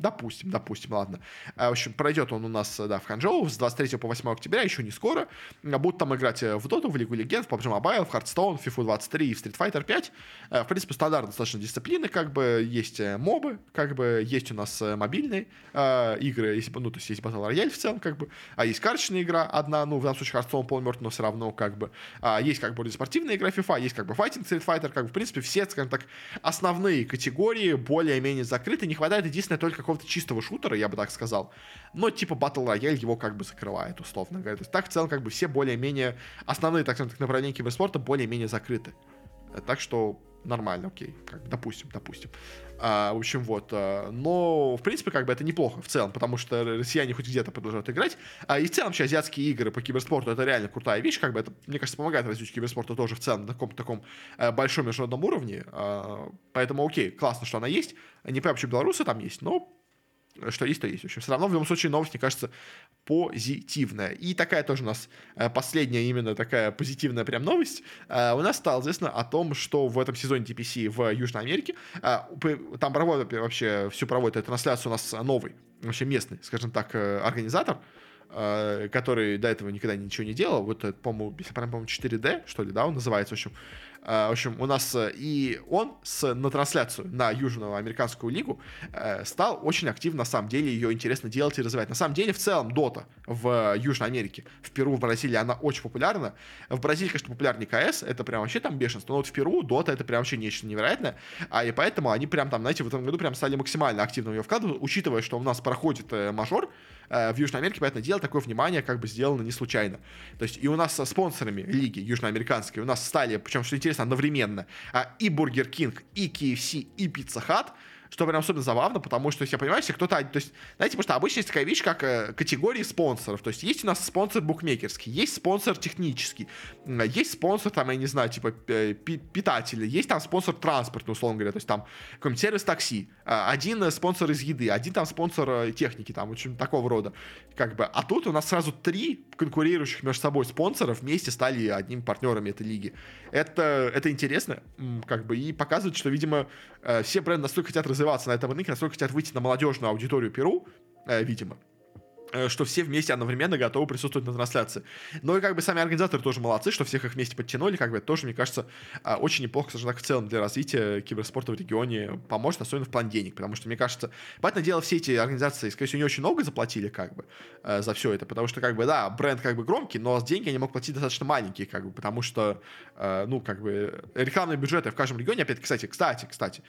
[SPEAKER 1] Допустим, допустим, ладно. А, в общем, пройдет он у нас, да, в Ханчжоу с 23 по 8 октября, еще не скоро. Будут там играть э, в Dota, в Лигу Легенд, в PUBG Mobile, в Hearthstone, в FIFA 23 и в Street Fighter 5. А, в принципе, стандартные достаточно дисциплины, как бы есть э, мобы, как бы есть у нас э, мобильные э, игры, есть, ну, то есть есть Battle Royale в целом, как бы, а есть карточная игра одна, ну, в данном случае Hearthstone полумертв, но все равно, как бы, а, есть, как бы, спортивная игра FIFA, есть, как бы, Fighting Street Fighter, как бы, в принципе, все, скажем так, основные категории более-менее закрыты, не хватает единственное только какого-то чистого шутера, я бы так сказал. Но типа Battle Royale его как бы закрывает, условно говоря. То есть так в целом как бы все более-менее, основные, так скажем, направления киберспорта более-менее закрыты. Так что нормально, окей, как допустим, допустим. А, в общем, вот. А, но, в принципе, как бы это неплохо в целом, потому что россияне хоть где-то продолжают играть. А, и в целом вообще азиатские игры по киберспорту это реально крутая вещь, как бы это, мне кажется, помогает развитию киберспорта тоже в целом на таком таком а, большом международном уровне. А, поэтому, окей, классно, что она есть. Не прям вообще белорусы там есть, но что есть, то есть. В общем, все равно в любом случае новость, мне кажется, позитивная. И такая тоже у нас э, последняя именно такая позитивная прям новость. Э, у нас стало известно о том, что в этом сезоне TPC в Южной Америке, э, там проводят вообще, всю проводит эту трансляцию у нас новый, вообще местный, скажем так, организатор, который до этого никогда ничего не делал. Вот, по-моему, по-моему, 4D, что ли, да, он называется, в общем. Э, в общем, у нас э, и он с, на трансляцию на Южную Американскую лигу э, стал очень активно, на самом деле, ее интересно делать и развивать. На самом деле, в целом, Дота в Южной Америке, в Перу, в Бразилии, она очень популярна. В Бразилии, конечно, популярнее КС, это прям вообще там бешенство, но вот в Перу Дота это прям вообще нечто невероятное, а и поэтому они прям там, знаете, в этом году прям стали максимально активно ее вкладывать, учитывая, что у нас проходит мажор, в Южной Америке, поэтому дело такое внимание как бы сделано не случайно. То есть и у нас со спонсорами лиги южноамериканской у нас стали, причем, что интересно, одновременно а, и Burger King, и KFC, и Pizza Hut, что прям особенно забавно, потому что, я понимаю, если кто-то, то есть, знаете, потому что обычно есть такая вещь, как э, категории спонсоров, то есть есть у нас спонсор букмекерский, есть спонсор технический, есть спонсор, там, я не знаю, типа, питатели, есть там спонсор транспортный, условно говоря, то есть там какой-нибудь сервис такси, один спонсор из еды, один там спонсор э, техники, там, общем, такого рода, как бы, а тут у нас сразу три конкурирующих между собой спонсоров вместе стали одним партнерами этой лиги. Это, это интересно, как бы, и показывает, что, видимо, э, все бренды настолько хотят развиваться на этом рынке, настолько хотят выйти на молодежную аудиторию Перу, э, видимо, Э, что все вместе одновременно готовы присутствовать на трансляции. Ну и как бы сами организаторы тоже молодцы, что всех их вместе подтянули, как бы это тоже, мне кажется, а, очень неплохо, скажем так, в целом для развития киберспорта в регионе поможет, особенно в плане денег, потому что, мне кажется, понятное дело, все эти организации, скорее всего, не очень много заплатили, как бы, э, за все это, потому что, как бы, да, бренд как бы громкий, но деньги они могут платить достаточно маленькие, как бы, потому что, э, ну, как бы, рекламные бюджеты в каждом регионе, опять, кстати, кстати, кстати,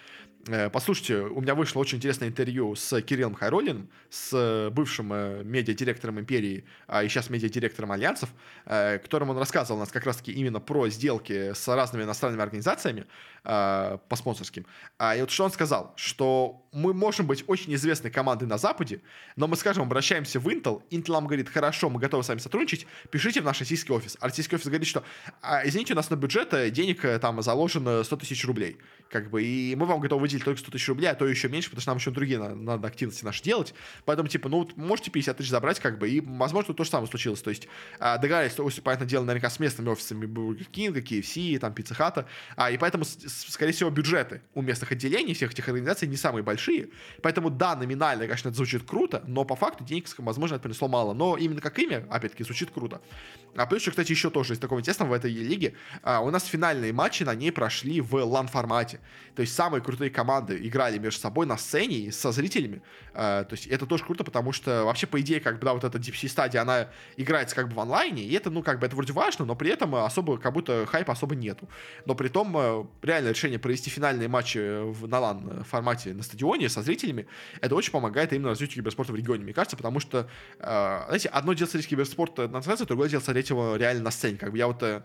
[SPEAKER 1] послушайте, у меня вышло очень интересное интервью с Кириллом Хайролиным, с бывшим медиадиректором империи, а и сейчас медиадиректором альянсов, э, которым он рассказывал нас как раз-таки именно про сделки с разными иностранными организациями э, по спонсорским. А, и вот что он сказал, что мы можем быть очень известной командой на Западе, но мы, скажем, обращаемся в Intel, Intel нам говорит, хорошо, мы готовы с вами сотрудничать, пишите в наш российский офис. А российский офис говорит, что, а, извините, у нас на бюджет э, денег э, там заложено 100 тысяч рублей, как бы, и мы вам готовы выделить только 100 тысяч рублей, а то еще меньше, потому что нам еще другие надо, надо активности наши делать, поэтому, типа, ну, можете 50 тысяч забрать, как бы, и, возможно, то же самое случилось, то есть а, договорились, то, понятное дело, наверняка с местными офисами Burger King, KFC, там, Pizza Hut, а, и поэтому, скорее всего, бюджеты у местных отделений всех этих организаций не самые большие, поэтому, да, номинально, конечно, это звучит круто, но по факту денег, возможно, это принесло мало, но именно как имя, опять-таки, звучит круто. А плюс, что, кстати, еще тоже из такого интересного в этой лиге, а, у нас финальные матчи на ней прошли в лан-формате, то есть самые крутые команды играли между собой на сцене со зрителями, а, то есть это тоже круто, потому что вообще, по идее, как бы, да, вот эта Sea стадия, она играется как бы в онлайне, и это, ну, как бы, это вроде важно, но при этом особо, как будто хайпа особо нету. Но при том, э, реально решение провести финальные матчи в, на лан формате на стадионе со зрителями, это очень помогает именно развитию киберспорта в регионе, мне кажется, потому что, э, знаете, одно дело смотреть киберспорт на трансляции, другое дело смотреть его реально на сцене. Как бы я вот э,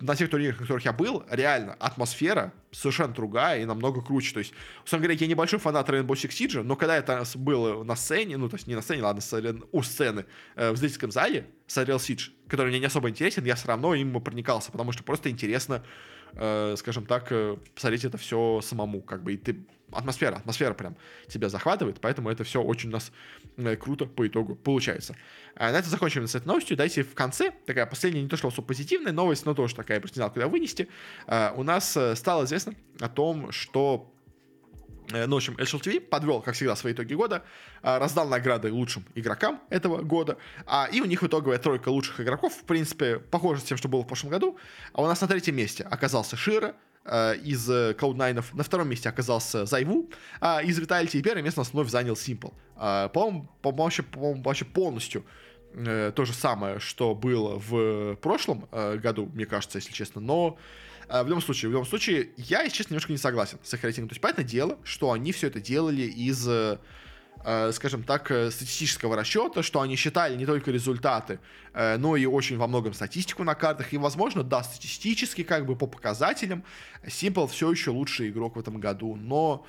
[SPEAKER 1] на тех турнирах, на которых я был, реально атмосфера совершенно другая и намного круче. То есть, условно говоря, я небольшой фанат Rainbow Six Siege, но когда я был на сцене, ну, то есть не на сцене, ладно, у сцены, э, в зрительском зале, смотрел Siege, который мне не особо интересен, я все равно им проникался, потому что просто интересно, э, скажем так, э, посмотреть это все самому, как бы, и ты атмосфера, атмосфера прям тебя захватывает, поэтому это все очень у нас э, круто по итогу получается. А на это закончим с этой новостью. Дайте в конце, такая последняя, не то что особо позитивная новость, но тоже такая, я не знал, куда вынести. А, у нас э, стало известно о том, что э, ну, в общем, HLTV подвел, как всегда, свои итоги года, раздал награды лучшим игрокам этого года, а, и у них итоговая тройка лучших игроков, в принципе, похожа с тем, что было в прошлом году. А у нас на третьем месте оказался Шира, Э, из Cloud9. На втором месте оказался Зайву а из Vitality. И первое место нас вновь занял Simple. А, по-моему, по вообще, по вообще полностью э, то же самое, что было в прошлом э, году, мне кажется, если честно. Но в любом случае, в любом случае, я, если честно, немножко не согласен с их рейтингом. То есть, понятное дело, что они все это делали из Э, скажем так, э, статистического расчета, что они считали не только результаты, э, но и очень во многом статистику на картах. И, возможно, да, статистически, как бы по показателям, Simple все еще лучший игрок в этом году. Но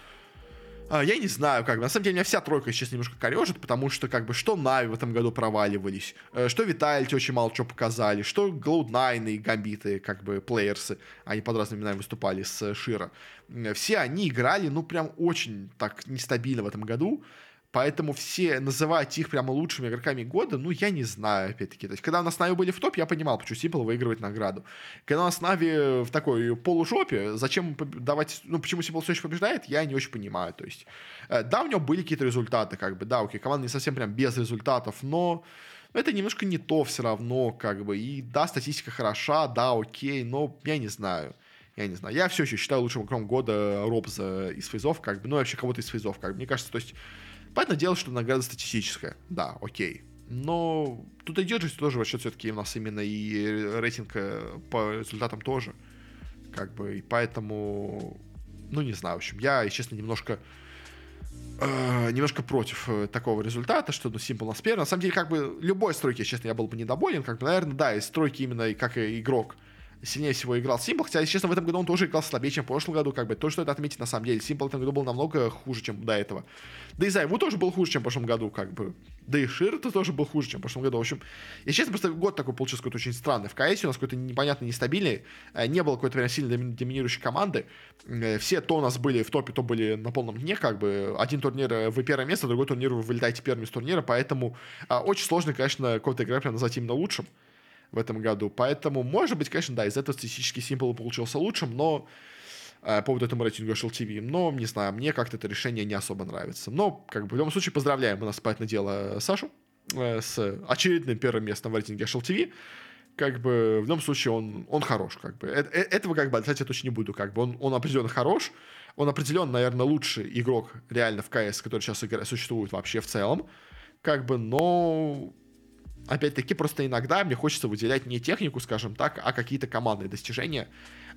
[SPEAKER 1] я не знаю, как бы. На самом деле, меня вся тройка сейчас немножко корежит, потому что, как бы, что Нави в этом году проваливались, что Витальти очень мало чего показали, что Cloud9 и Гамбиты, как бы, плеерсы, они под разными именами выступали с Шира. Все они играли, ну, прям очень так нестабильно в этом году. Поэтому все называть их прямо лучшими игроками года, ну, я не знаю, опять-таки. То есть, когда у нас Нави были в топ, я понимал, почему Симпл выигрывает награду. Когда у нас Нави в такой полужопе, зачем давать, ну, почему Симпл все еще побеждает, я не очень понимаю. То есть, э, да, у него были какие-то результаты, как бы, да, окей, команда не совсем прям без результатов, но это немножко не то все равно, как бы. И да, статистика хороша, да, окей, но я не знаю. Я не знаю. Я все еще считаю лучшим игроком года Робза из фейзов, как бы, ну, вообще кого-то из фейзов, как бы. Мне кажется, то есть Понятное дело, что награда статистическая. Да, окей. Но тут идет же тоже расчет все-таки у нас именно и рейтинг э, по результатам тоже. Как бы, и поэтому, ну, не знаю, в общем, я, честно, немножко э, немножко против э, такого результата, что ну, Simple нас первый. На самом деле, как бы, любой стройки, честно, я был бы недоволен. Как бы, наверное, да, из стройки именно как игрок сильнее всего играл Симпл, хотя, если честно, в этом году он тоже играл слабее, чем в прошлом году, как бы, то, что это отметить на самом деле. Симпл в этом году был намного хуже, чем до этого. Да и Зайву тоже был хуже, чем в прошлом году, как бы. Да и Шир -то тоже был хуже, чем в прошлом году. В общем, если честно, просто год такой получился какой-то очень странный. В КС у нас какой-то непонятный, нестабильный, э, не было какой-то прям сильно доминирующей команды. Э, все то у нас были в топе, то были на полном дне, как бы. Один турнир э, в первое место, другой турнир вы вылетаете первым из турнира, поэтому очень сложно, конечно, какого-то игрока прям назвать именно лучшим в этом году. Поэтому, может быть, конечно, да, из этого статистический символ получился лучшим, но э, по поводу этому рейтингу HLTV. Но, не знаю, мне как-то это решение не особо нравится. Но, как бы, в любом случае, поздравляем у нас, понятное дело, Сашу э, с очередным первым местом в рейтинге HLTV, как бы в любом случае он, он хорош, как бы. Это, этого как бы отрицать я точно не буду, как бы. Он, он определенно хорош, он определенно, наверное, лучший игрок реально в КС, который сейчас игра, существует вообще в целом, как бы, но опять-таки, просто иногда мне хочется выделять не технику, скажем так, а какие-то командные достижения.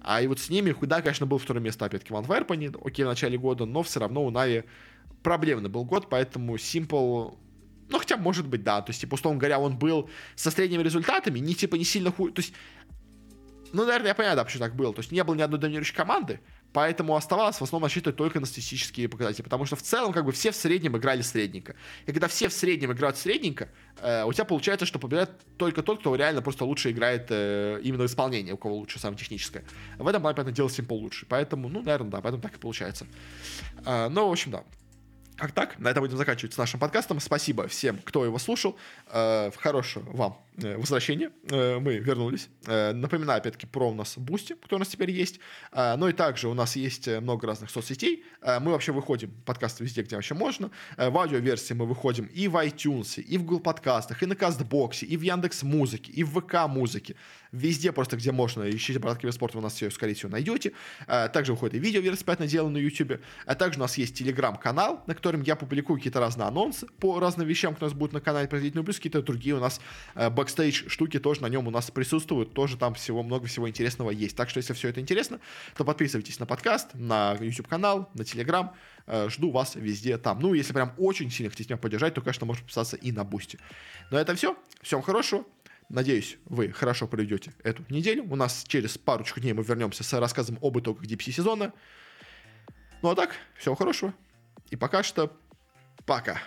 [SPEAKER 1] А и вот с ними, да, конечно, был второе место, опять-таки, Ван Верпани, окей, в начале года, но все равно у Нави проблемный был год, поэтому Simple ну, хотя, может быть, да. То есть, типа, условно говоря, он был со средними результатами, не, типа, не сильно хуй... То есть, ну, наверное, я понимаю, да, почему так было. То есть, не было ни одной доминирующей команды, поэтому оставалось в основном рассчитывать только на статистические показатели. Потому что в целом, как бы, все в среднем играли средненько. И когда все в среднем играют средненько, э, у тебя получается, что побеждает только тот, кто реально просто лучше играет э, именно в исполнении, у кого лучше самое техническое. В этом плане, понятное дело, Simple лучше. Поэтому, ну, наверное, да, поэтому так и получается. Э, ну, в общем, да. Как так? На этом будем заканчивать с нашим подкастом. Спасибо всем, кто его слушал. Э, хорошего вам э, возвращения. Э, мы вернулись. Э, напоминаю, опять-таки, про у нас Boosty, кто у нас теперь есть. Ну и также у нас есть много разных соцсетей. Мы вообще выходим подкасты везде, где вообще можно. В аудиоверсии мы выходим и в iTunes, и в Google подкастах, и на Кастбоксе, и в Яндекс Музыке, и в ВК Музыке. Везде просто, где можно, ищите «Братки спорта», вы нас все, скорее всего, найдете. Также выходит и видео версия 5 дело на YouTube. А также у нас есть телеграм-канал, на котором я публикую какие-то разные анонсы по разным вещам, которые у нас будут на канале происходить. Ну, плюс какие-то другие у нас бэкстейдж штуки тоже на нем у нас присутствуют. Тоже там всего много всего интересного есть. Так что, если все это интересно, то подписывайтесь на подкаст, на YouTube-канал, на Телеграм. Э, жду вас везде там. Ну, если прям очень сильно хотите меня поддержать, то, конечно, можете подписаться и на Boosty. Но это все. Всем хорошего. Надеюсь, вы хорошо проведете эту неделю. У нас через парочку дней мы вернемся с рассказом об итогах DPC сезона. Ну а так, всего хорошего. И пока что пока.